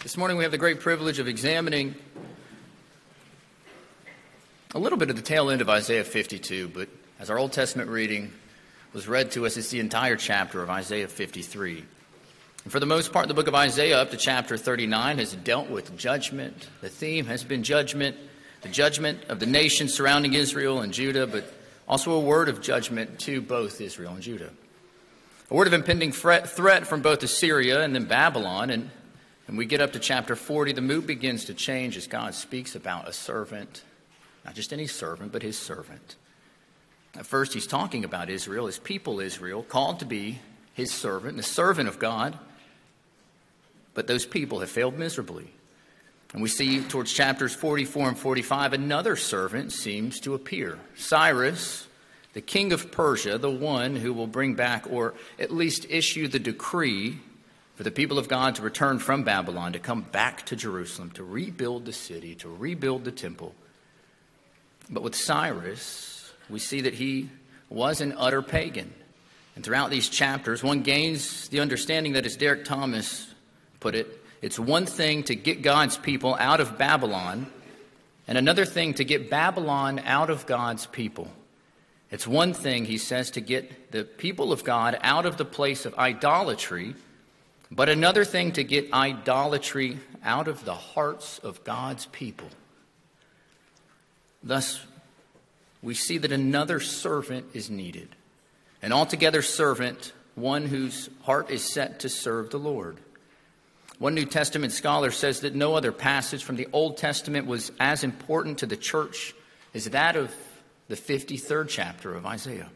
This morning we have the great privilege of examining a little bit of the tail end of Isaiah 52, but as our Old Testament reading was read to us, it's the entire chapter of Isaiah 53. And for the most part, the book of Isaiah up to chapter 39 has dealt with judgment. The theme has been judgment, the judgment of the nations surrounding Israel and Judah, but also a word of judgment to both Israel and Judah. A word of impending threat from both Assyria and then Babylon, and and we get up to chapter 40, the mood begins to change as God speaks about a servant, not just any servant, but his servant. At first, he's talking about Israel, his people Israel, called to be his servant, the servant of God. But those people have failed miserably. And we see towards chapters 44 and 45, another servant seems to appear Cyrus, the king of Persia, the one who will bring back, or at least issue the decree for the people of God to return from Babylon, to come back to Jerusalem, to rebuild the city, to rebuild the temple. But with Cyrus, we see that he was an utter pagan. And throughout these chapters, one gains the understanding that, as Derek Thomas put it, it's one thing to get God's people out of Babylon, and another thing to get Babylon out of God's people. It's one thing, he says, to get the people of God out of the place of idolatry but another thing to get idolatry out of the hearts of God's people. Thus, we see that another servant is needed, an altogether servant, one whose heart is set to serve the Lord. One New Testament scholar says that no other passage from the Old Testament was as important to the church as that of the 53rd chapter of Isaiah.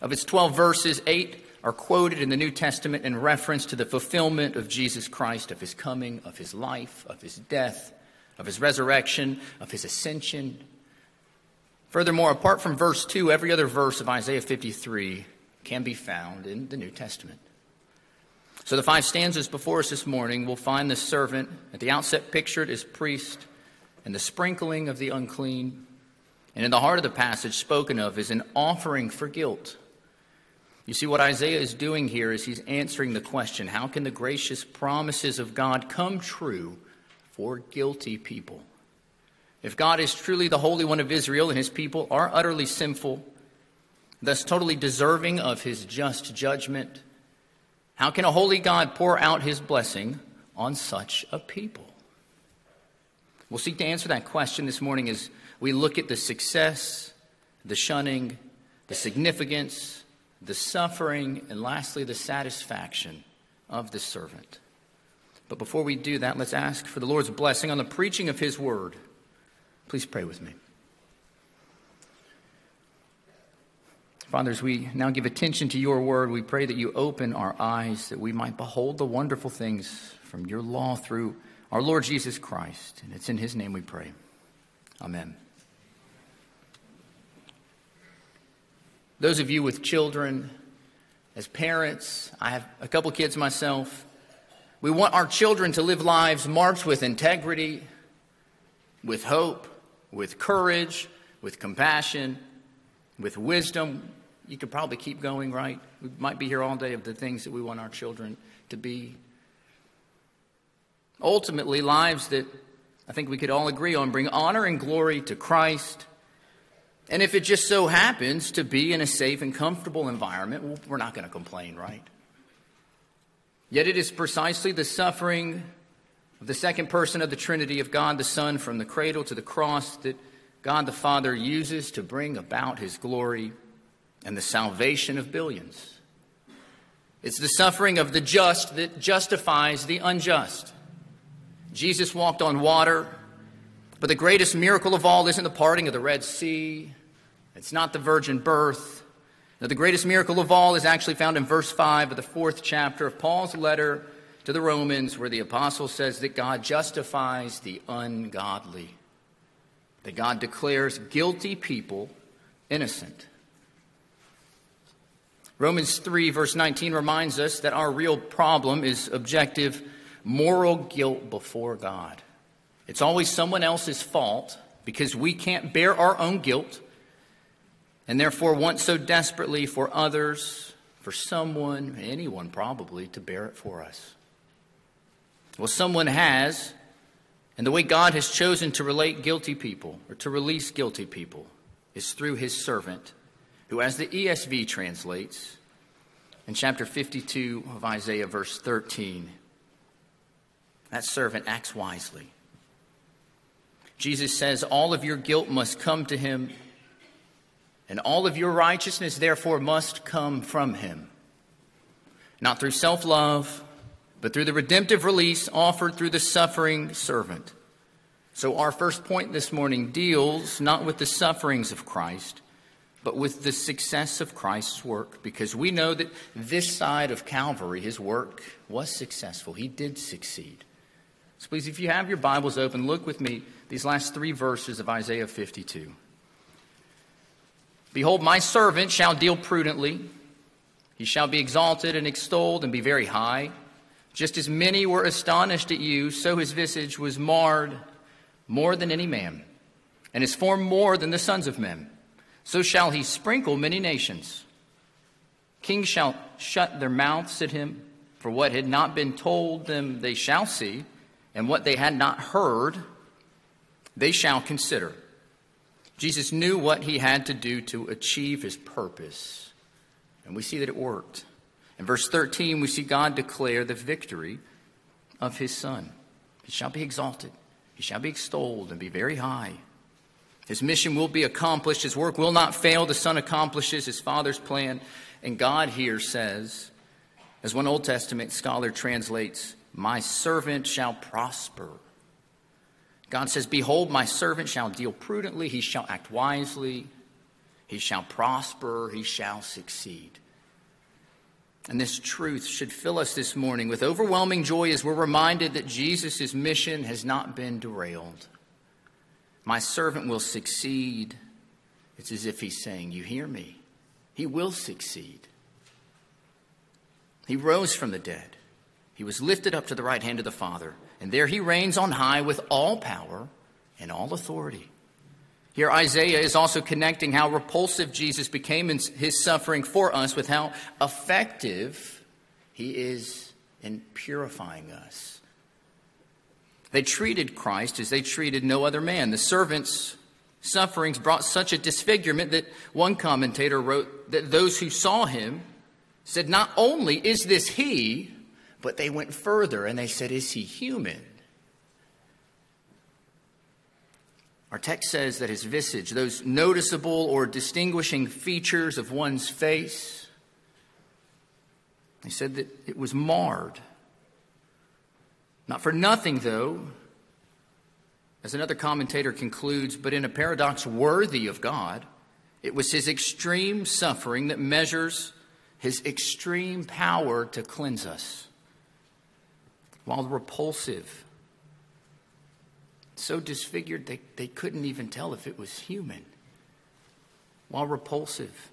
Of its 12 verses, 8 are quoted in the New Testament in reference to the fulfillment of Jesus Christ, of his coming, of his life, of his death, of his resurrection, of his ascension. Furthermore, apart from verse 2, every other verse of Isaiah 53 can be found in the New Testament. So, the five stanzas before us this morning will find the servant at the outset pictured as priest and the sprinkling of the unclean. And in the heart of the passage spoken of is an offering for guilt you see, what Isaiah is doing here is he's answering the question how can the gracious promises of God come true for guilty people? If God is truly the Holy One of Israel and his people are utterly sinful, thus totally deserving of his just judgment, how can a holy God pour out his blessing on such a people? We'll seek to answer that question this morning as we look at the success, the shunning, the significance, the suffering, and lastly, the satisfaction of the servant. But before we do that, let's ask for the Lord's blessing on the preaching of His word. Please pray with me. Fathers, we now give attention to your word. We pray that you open our eyes that we might behold the wonderful things from your law through our Lord Jesus Christ. And it's in his name we pray. Amen. Those of you with children, as parents, I have a couple kids myself. We want our children to live lives marked with integrity, with hope, with courage, with compassion, with wisdom. You could probably keep going, right? We might be here all day of the things that we want our children to be. Ultimately, lives that I think we could all agree on bring honor and glory to Christ and if it just so happens to be in a safe and comfortable environment, well, we're not going to complain, right? Yet it is precisely the suffering of the second person of the Trinity of God the Son from the cradle to the cross that God the Father uses to bring about his glory and the salvation of billions. It's the suffering of the just that justifies the unjust. Jesus walked on water but the greatest miracle of all isn't the parting of the Red Sea, it's not the virgin birth. No, the greatest miracle of all is actually found in verse 5 of the fourth chapter of Paul's letter to the Romans, where the apostle says that God justifies the ungodly, that God declares guilty people innocent. Romans 3, verse 19, reminds us that our real problem is objective moral guilt before God. It's always someone else's fault because we can't bear our own guilt and therefore want so desperately for others, for someone, anyone probably, to bear it for us. Well, someone has, and the way God has chosen to relate guilty people or to release guilty people is through his servant, who, as the ESV translates, in chapter 52 of Isaiah, verse 13, that servant acts wisely. Jesus says, All of your guilt must come to him, and all of your righteousness, therefore, must come from him. Not through self love, but through the redemptive release offered through the suffering servant. So, our first point this morning deals not with the sufferings of Christ, but with the success of Christ's work, because we know that this side of Calvary, his work was successful. He did succeed. So, please, if you have your Bibles open, look with me these last three verses of Isaiah 52. Behold, my servant shall deal prudently, he shall be exalted and extolled and be very high. Just as many were astonished at you, so his visage was marred more than any man, and his form more than the sons of men. So shall he sprinkle many nations. Kings shall shut their mouths at him, for what had not been told them they shall see, and what they had not heard they shall consider. Jesus knew what he had to do to achieve his purpose, and we see that it worked. In verse 13, we see God declare the victory of his Son. He shall be exalted, he shall be extolled, and be very high. His mission will be accomplished, his work will not fail. The Son accomplishes his Father's plan. And God here says, as one Old Testament scholar translates, My servant shall prosper. God says, Behold, my servant shall deal prudently, he shall act wisely, he shall prosper, he shall succeed. And this truth should fill us this morning with overwhelming joy as we're reminded that Jesus' mission has not been derailed. My servant will succeed. It's as if he's saying, You hear me? He will succeed. He rose from the dead. He was lifted up to the right hand of the Father, and there he reigns on high with all power and all authority. Here, Isaiah is also connecting how repulsive Jesus became in his suffering for us with how effective he is in purifying us. They treated Christ as they treated no other man. The servant's sufferings brought such a disfigurement that one commentator wrote that those who saw him said, Not only is this he, but they went further and they said, Is he human? Our text says that his visage, those noticeable or distinguishing features of one's face, they said that it was marred. Not for nothing, though, as another commentator concludes, but in a paradox worthy of God, it was his extreme suffering that measures his extreme power to cleanse us. While repulsive, so disfigured they, they couldn't even tell if it was human. While repulsive,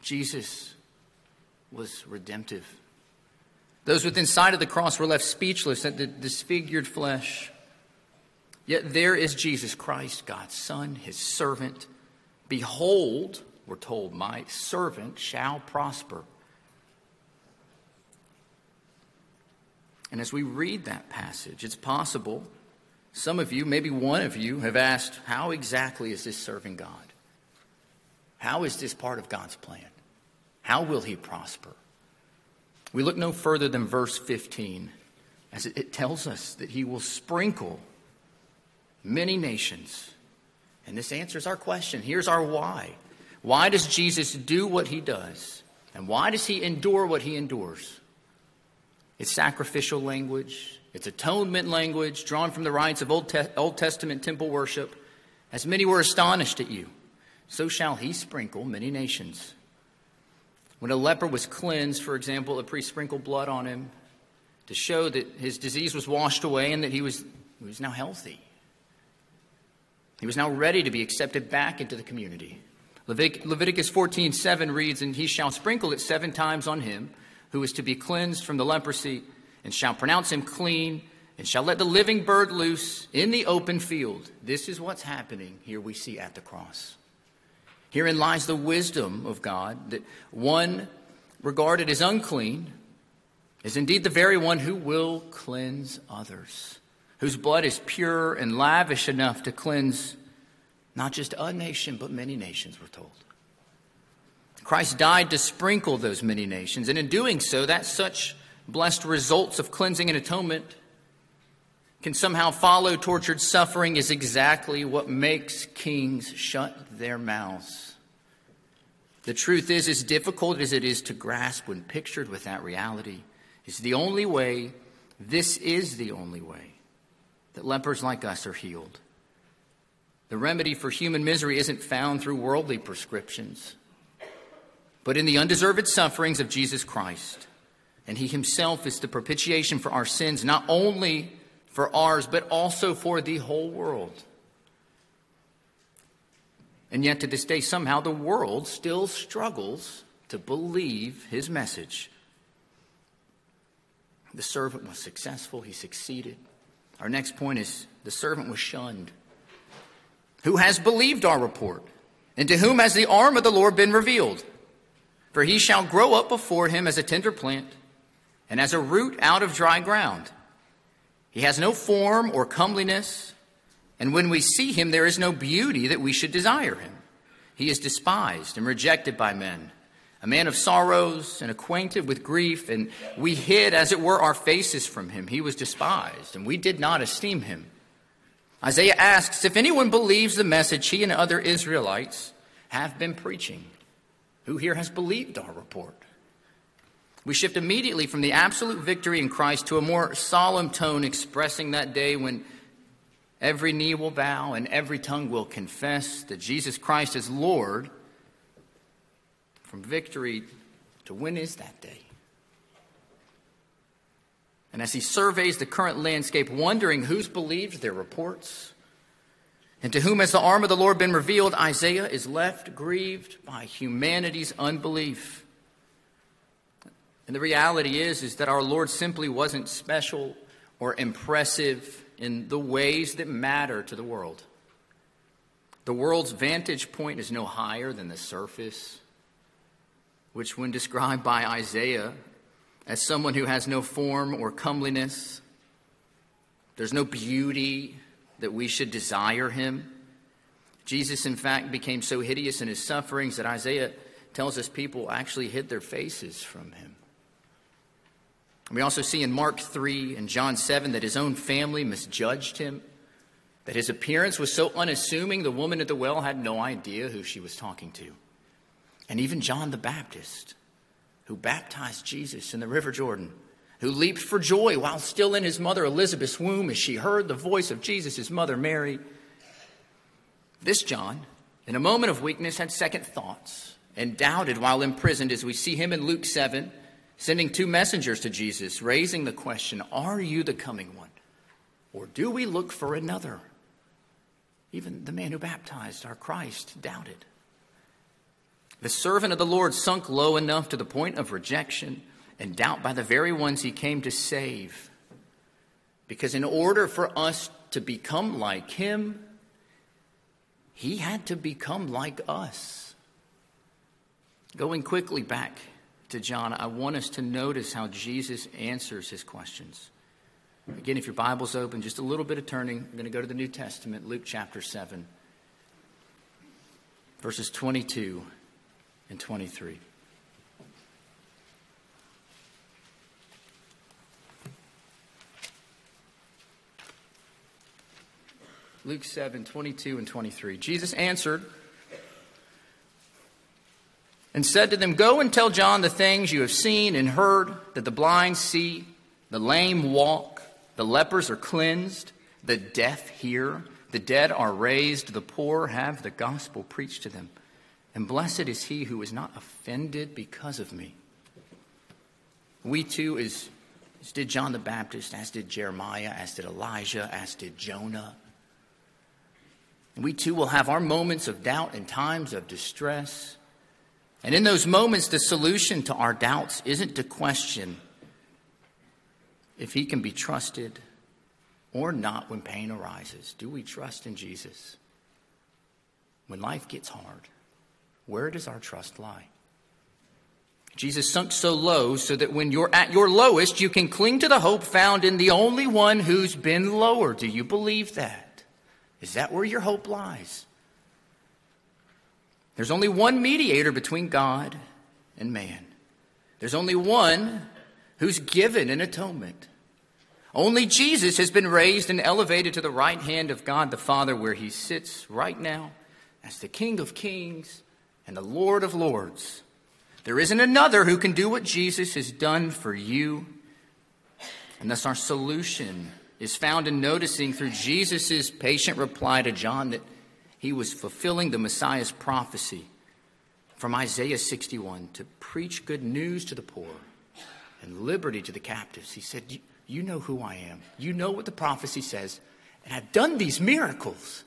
Jesus was redemptive. Those within sight of the cross were left speechless at the disfigured flesh. Yet there is Jesus Christ, God's Son, his servant. Behold, we're told, my servant shall prosper. And as we read that passage, it's possible some of you, maybe one of you, have asked, How exactly is this serving God? How is this part of God's plan? How will he prosper? We look no further than verse 15, as it tells us that he will sprinkle many nations. And this answers our question. Here's our why. Why does Jesus do what he does? And why does he endure what he endures? It's sacrificial language, it's atonement language drawn from the rites of Old, Te- Old Testament temple worship. As many were astonished at you, so shall he sprinkle many nations. When a leper was cleansed, for example, a priest sprinkled blood on him to show that his disease was washed away and that he was, he was now healthy. He was now ready to be accepted back into the community. Leviticus 14:7 reads, "And he shall sprinkle it seven times on him who is to be cleansed from the leprosy, and shall pronounce him clean, and shall let the living bird loose in the open field. This is what's happening here we see at the cross. Herein lies the wisdom of God that one regarded as unclean is indeed the very one who will cleanse others, whose blood is pure and lavish enough to cleanse not just a nation, but many nations, we're told. Christ died to sprinkle those many nations, and in doing so, that such blessed results of cleansing and atonement can somehow follow tortured suffering is exactly what makes kings shut their mouths. The truth is, as difficult as it is to grasp when pictured with that reality, is the only way, this is the only way, that lepers like us are healed. The remedy for human misery isn't found through worldly prescriptions, but in the undeserved sufferings of Jesus Christ. And he himself is the propitiation for our sins, not only for ours, but also for the whole world. And yet, to this day, somehow the world still struggles to believe his message. The servant was successful, he succeeded. Our next point is the servant was shunned. Who has believed our report? And to whom has the arm of the Lord been revealed? For he shall grow up before him as a tender plant and as a root out of dry ground. He has no form or comeliness, and when we see him, there is no beauty that we should desire him. He is despised and rejected by men, a man of sorrows and acquainted with grief, and we hid, as it were, our faces from him. He was despised, and we did not esteem him. Isaiah asks if anyone believes the message he and other Israelites have been preaching. Who here has believed our report? We shift immediately from the absolute victory in Christ to a more solemn tone expressing that day when every knee will bow and every tongue will confess that Jesus Christ is Lord. From victory to when is that day? And as he surveys the current landscape, wondering who's believed their reports, and to whom has the arm of the Lord been revealed, Isaiah is left grieved by humanity's unbelief. And the reality is, is that our Lord simply wasn't special or impressive in the ways that matter to the world. The world's vantage point is no higher than the surface, which, when described by Isaiah as someone who has no form or comeliness, there's no beauty that we should desire him. Jesus, in fact, became so hideous in his sufferings that Isaiah tells us people actually hid their faces from him. We also see in Mark 3 and John 7 that his own family misjudged him, that his appearance was so unassuming the woman at the well had no idea who she was talking to. And even John the Baptist, who baptized Jesus in the River Jordan, who leaped for joy while still in his mother Elizabeth's womb as she heard the voice of Jesus, his mother Mary. This John, in a moment of weakness, had second thoughts and doubted while imprisoned, as we see him in Luke 7 sending two messengers to Jesus, raising the question Are you the coming one? Or do we look for another? Even the man who baptized our Christ doubted. The servant of the Lord sunk low enough to the point of rejection and doubt by the very ones he came to save. Because in order for us to become like him, he had to become like us. Going quickly back to John, I want us to notice how Jesus answers his questions. Again, if your Bible's open, just a little bit of turning. I'm going to go to the New Testament, Luke chapter 7, verses 22 and 23. Luke 7, 22 and 23. Jesus answered, and said to them, Go and tell John the things you have seen and heard that the blind see, the lame walk, the lepers are cleansed, the deaf hear, the dead are raised, the poor have the gospel preached to them. And blessed is he who is not offended because of me. We too, as, as did John the Baptist, as did Jeremiah, as did Elijah, as did Jonah, we too will have our moments of doubt and times of distress. And in those moments, the solution to our doubts isn't to question if he can be trusted or not when pain arises. Do we trust in Jesus? When life gets hard, where does our trust lie? Jesus sunk so low so that when you're at your lowest, you can cling to the hope found in the only one who's been lower. Do you believe that? Is that where your hope lies? There's only one mediator between God and man. There's only one who's given an atonement. Only Jesus has been raised and elevated to the right hand of God the Father, where he sits right now as the King of kings and the Lord of lords. There isn't another who can do what Jesus has done for you. And thus, our solution is found in noticing through Jesus' patient reply to John that he was fulfilling the Messiah's prophecy from Isaiah 61 to preach good news to the poor and liberty to the captives. He said, You know who I am. You know what the prophecy says. And I've done these miracles,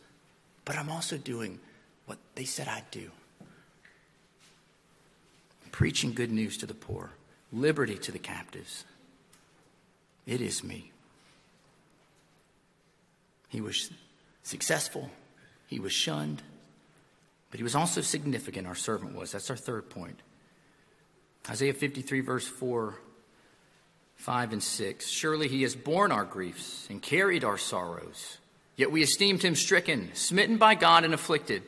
but I'm also doing what they said I'd do preaching good news to the poor, liberty to the captives. It is me. He was successful, he was shunned, but he was also significant, our servant was. That's our third point. Isaiah 53, verse 4, 5, and 6. Surely he has borne our griefs and carried our sorrows. Yet we esteemed him stricken, smitten by God, and afflicted.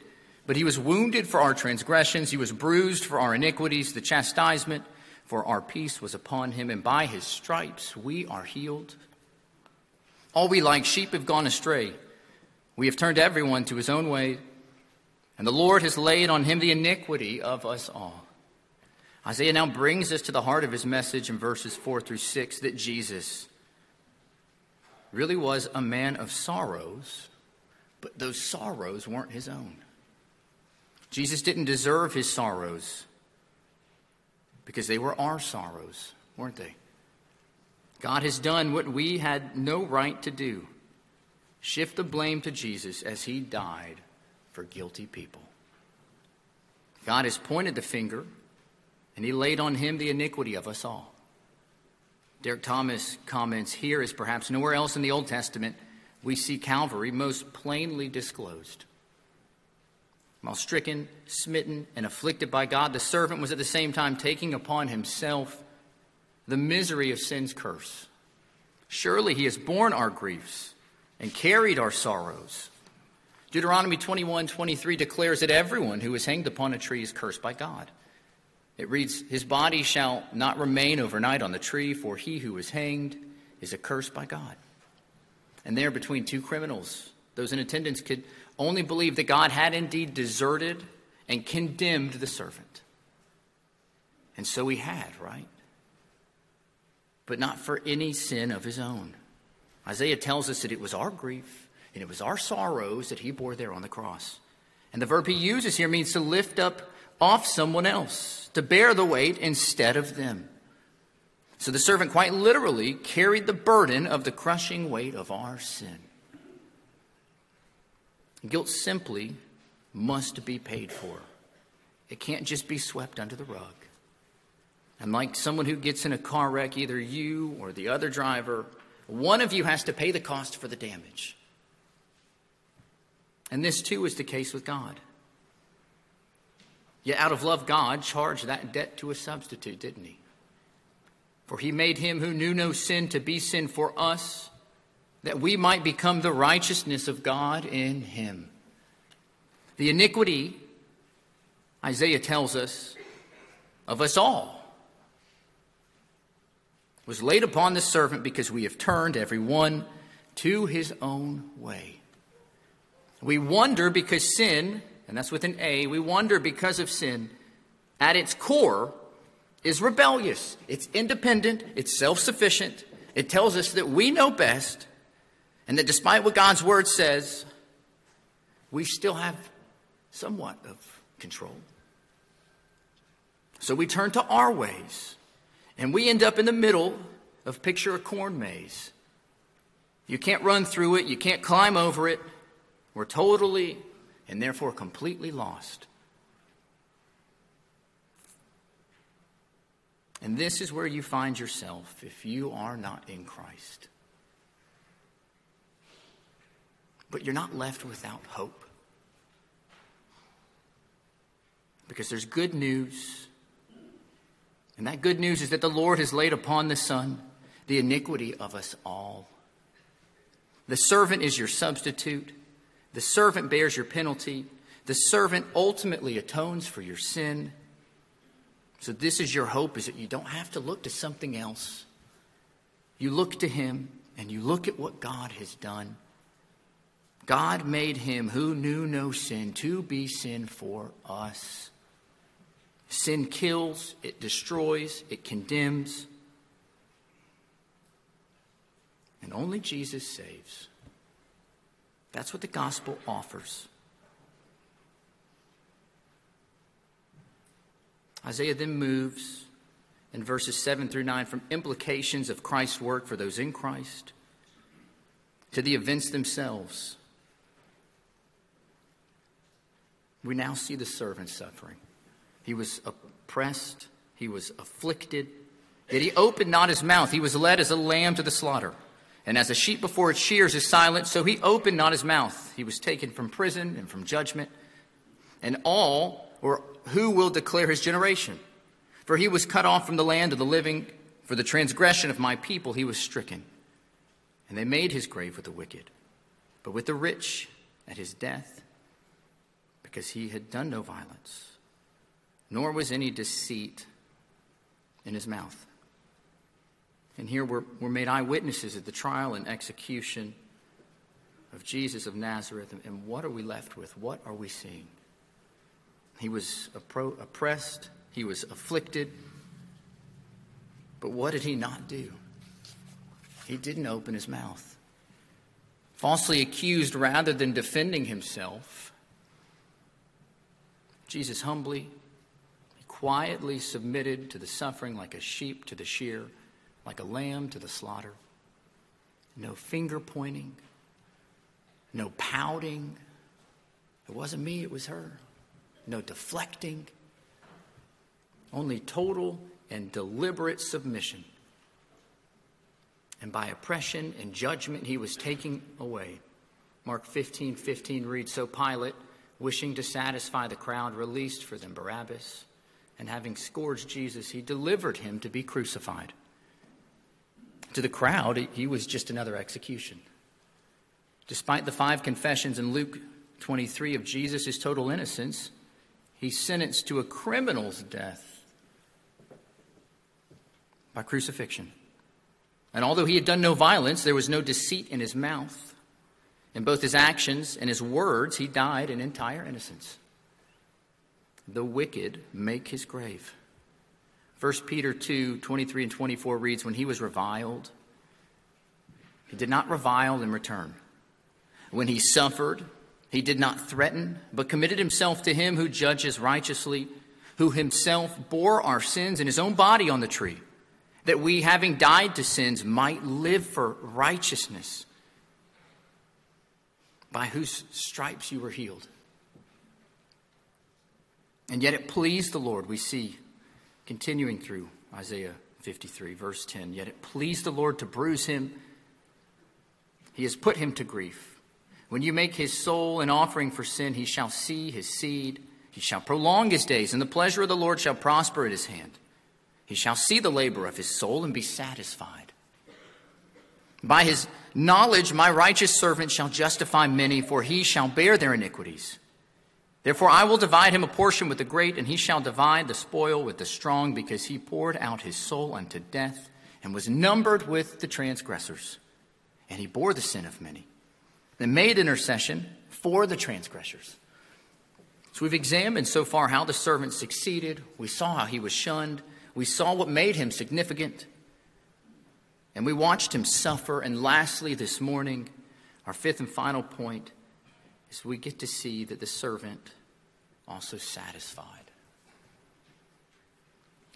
But he was wounded for our transgressions, he was bruised for our iniquities. The chastisement for our peace was upon him, and by his stripes we are healed. All we like sheep have gone astray. We have turned everyone to his own way, and the Lord has laid on him the iniquity of us all. Isaiah now brings us to the heart of his message in verses 4 through 6 that Jesus really was a man of sorrows, but those sorrows weren't his own. Jesus didn't deserve his sorrows because they were our sorrows, weren't they? God has done what we had no right to do shift the blame to Jesus as he died for guilty people. God has pointed the finger and he laid on him the iniquity of us all. Derek Thomas comments here, as perhaps nowhere else in the Old Testament, we see Calvary most plainly disclosed. While stricken, smitten, and afflicted by God, the servant was at the same time taking upon himself the misery of sin's curse. Surely he has borne our griefs and carried our sorrows. Deuteronomy 21 23 declares that everyone who is hanged upon a tree is cursed by God. It reads, His body shall not remain overnight on the tree, for he who is hanged is accursed by God. And there, between two criminals, those in attendance could only believe that God had indeed deserted and condemned the servant. And so he had, right? But not for any sin of his own. Isaiah tells us that it was our grief and it was our sorrows that he bore there on the cross. And the verb he uses here means to lift up off someone else, to bear the weight instead of them. So the servant quite literally carried the burden of the crushing weight of our sin. Guilt simply must be paid for. It can't just be swept under the rug. And like someone who gets in a car wreck, either you or the other driver, one of you has to pay the cost for the damage. And this too is the case with God. Yet out of love, God charged that debt to a substitute, didn't he? For he made him who knew no sin to be sin for us that we might become the righteousness of God in him. The iniquity, Isaiah tells us, of us all was laid upon the servant because we have turned every one to his own way. We wonder because sin, and that's with an A, we wonder because of sin, at its core, is rebellious. It's independent, it's self sufficient. It tells us that we know best and that despite what God's word says, we still have somewhat of control. So we turn to our ways, and we end up in the middle of picture a corn maze. You can't run through it, you can't climb over it. We're totally and therefore completely lost. And this is where you find yourself if you are not in Christ. but you're not left without hope. Because there's good news And that good news is that the Lord has laid upon the Son the iniquity of us all. The servant is your substitute. The servant bears your penalty. The servant ultimately atones for your sin. So this is your hope is that you don't have to look to something else. You look to him and you look at what God has done. God made him who knew no sin to be sin for us. Sin kills, it destroys, it condemns. And only Jesus saves. That's what the gospel offers. Isaiah then moves in verses 7 through 9 from implications of Christ's work for those in Christ to the events themselves. We now see the servant suffering. He was oppressed, he was afflicted, yet he opened not his mouth. He was led as a lamb to the slaughter. And as a sheep before its shears is silent, so he opened not his mouth. He was taken from prison and from judgment. And all, or who will declare his generation? For he was cut off from the land of the living. For the transgression of my people he was stricken. And they made his grave with the wicked, but with the rich at his death, because he had done no violence, nor was any deceit in his mouth. And here we're, we're made eyewitnesses at the trial and execution of Jesus of Nazareth. And what are we left with? What are we seeing? He was appro- oppressed, he was afflicted. But what did he not do? He didn't open his mouth. Falsely accused rather than defending himself, Jesus humbly, quietly submitted to the suffering like a sheep to the shear like a lamb to the slaughter. No finger pointing, no pouting. It wasn't me, it was her. No deflecting. Only total and deliberate submission. And by oppression and judgment, he was taking away. Mark 15 15 reads So Pilate, wishing to satisfy the crowd, released for them Barabbas, and having scourged Jesus, he delivered him to be crucified. To the crowd, he was just another execution. Despite the five confessions in Luke 23 of Jesus' total innocence, he's sentenced to a criminal's death by crucifixion. And although he had done no violence, there was no deceit in his mouth. In both his actions and his words, he died in entire innocence. The wicked make his grave. 1 Peter 2 23 and 24 reads, When he was reviled, he did not revile in return. When he suffered, he did not threaten, but committed himself to him who judges righteously, who himself bore our sins in his own body on the tree, that we, having died to sins, might live for righteousness, by whose stripes you were healed. And yet it pleased the Lord, we see Continuing through Isaiah 53, verse 10 Yet it pleased the Lord to bruise him, he has put him to grief. When you make his soul an offering for sin, he shall see his seed. He shall prolong his days, and the pleasure of the Lord shall prosper at his hand. He shall see the labor of his soul and be satisfied. By his knowledge, my righteous servant shall justify many, for he shall bear their iniquities. Therefore, I will divide him a portion with the great, and he shall divide the spoil with the strong, because he poured out his soul unto death and was numbered with the transgressors. And he bore the sin of many, and made intercession for the transgressors. So we've examined so far how the servant succeeded. We saw how he was shunned. We saw what made him significant. And we watched him suffer. And lastly, this morning, our fifth and final point is we get to see that the servant also satisfied.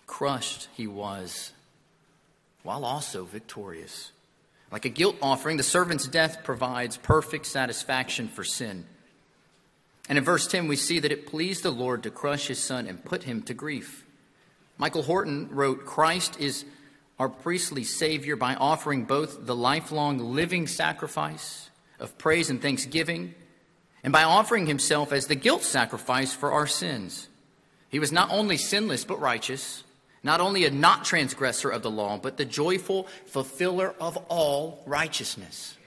Crushed he was, while also victorious. Like a guilt offering, the servant's death provides perfect satisfaction for sin. And in verse 10, we see that it pleased the Lord to crush his son and put him to grief. Michael Horton wrote Christ is our priestly Savior by offering both the lifelong living sacrifice of praise and thanksgiving and by offering himself as the guilt sacrifice for our sins. He was not only sinless, but righteous, not only a not transgressor of the law, but the joyful fulfiller of all righteousness.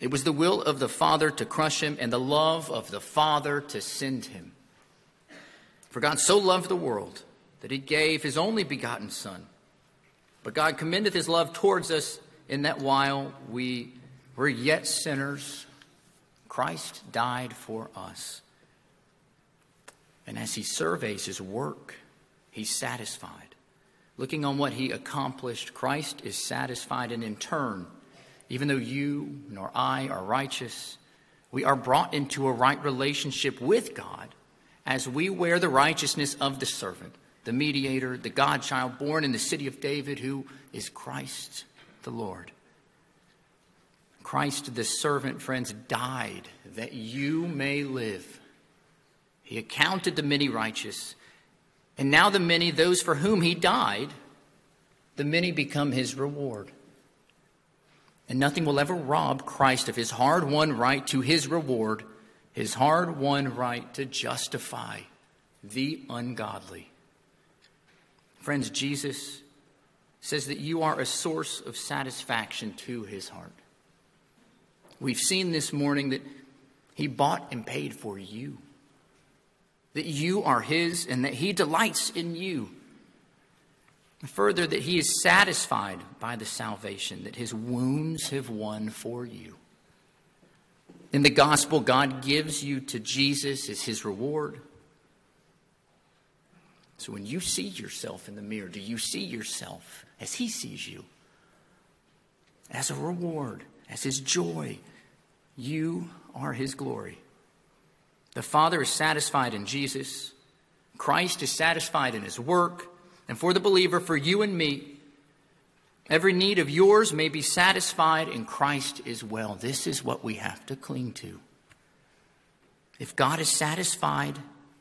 It was the will of the Father to crush him, and the love of the Father to send him. For God so loved the world that he gave his only begotten Son. But God commendeth his love towards us in that while we were yet sinners, Christ died for us. And as he surveys his work, he's satisfied. Looking on what he accomplished, Christ is satisfied, and in turn, even though you nor I are righteous, we are brought into a right relationship with God as we wear the righteousness of the servant, the mediator, the God child born in the city of David, who is Christ the Lord. Christ, the servant, friends, died that you may live. He accounted the many righteous. And now the many, those for whom he died, the many become his reward. And nothing will ever rob Christ of his hard won right to his reward, his hard won right to justify the ungodly. Friends, Jesus says that you are a source of satisfaction to his heart. We've seen this morning that he bought and paid for you that you are His and that He delights in you. Further, that He is satisfied by the salvation that His wounds have won for you. In the gospel, God gives you to Jesus as His reward. So when you see yourself in the mirror, do you see yourself as He sees you? As a reward, as His joy. You are His glory. The Father is satisfied in Jesus. Christ is satisfied in his work. And for the believer, for you and me, every need of yours may be satisfied in Christ as well. This is what we have to cling to. If God is satisfied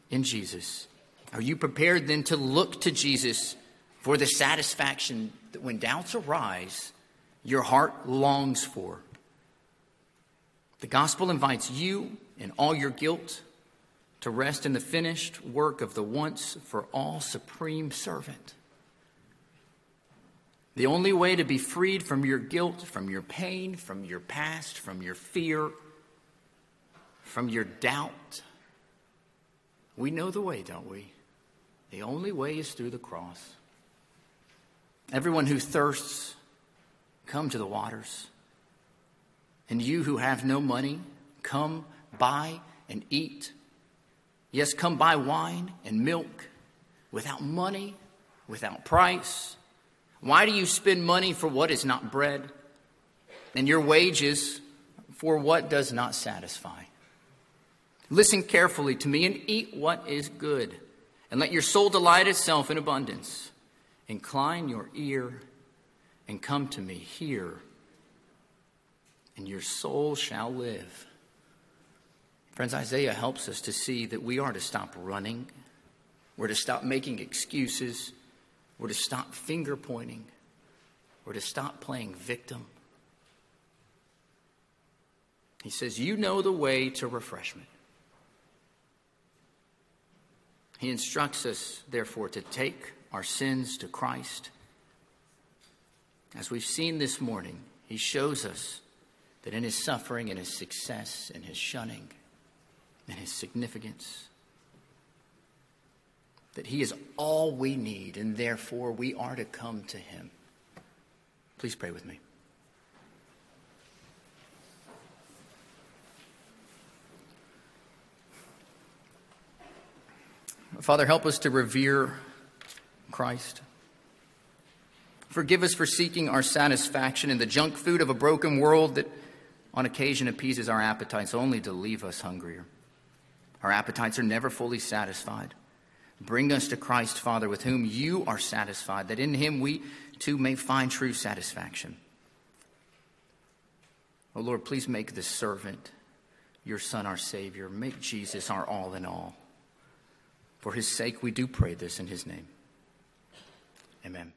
in Jesus, are you prepared then to look to Jesus for the satisfaction that when doubts arise, your heart longs for? The gospel invites you in all your guilt to rest in the finished work of the once for all supreme servant. The only way to be freed from your guilt, from your pain, from your past, from your fear, from your doubt. We know the way, don't we? The only way is through the cross. Everyone who thirsts, come to the waters. And you who have no money, come buy and eat Yes, come buy wine and milk without money, without price. Why do you spend money for what is not bread and your wages for what does not satisfy? Listen carefully to me and eat what is good, and let your soul delight itself in abundance. Incline your ear and come to me. here, and your soul shall live. Friends, Isaiah helps us to see that we are to stop running, we're to stop making excuses, we're to stop finger pointing, we're to stop playing victim. He says, You know the way to refreshment. He instructs us, therefore, to take our sins to Christ. As we've seen this morning, he shows us that in his suffering and his success and his shunning, and his significance. That he is all we need, and therefore we are to come to him. Please pray with me. Father, help us to revere Christ. Forgive us for seeking our satisfaction in the junk food of a broken world that on occasion appeases our appetites only to leave us hungrier. Our appetites are never fully satisfied. Bring us to Christ, Father, with whom you are satisfied, that in him we too may find true satisfaction. Oh Lord, please make this servant your Son our Savior. Make Jesus our all in all. For his sake, we do pray this in his name. Amen.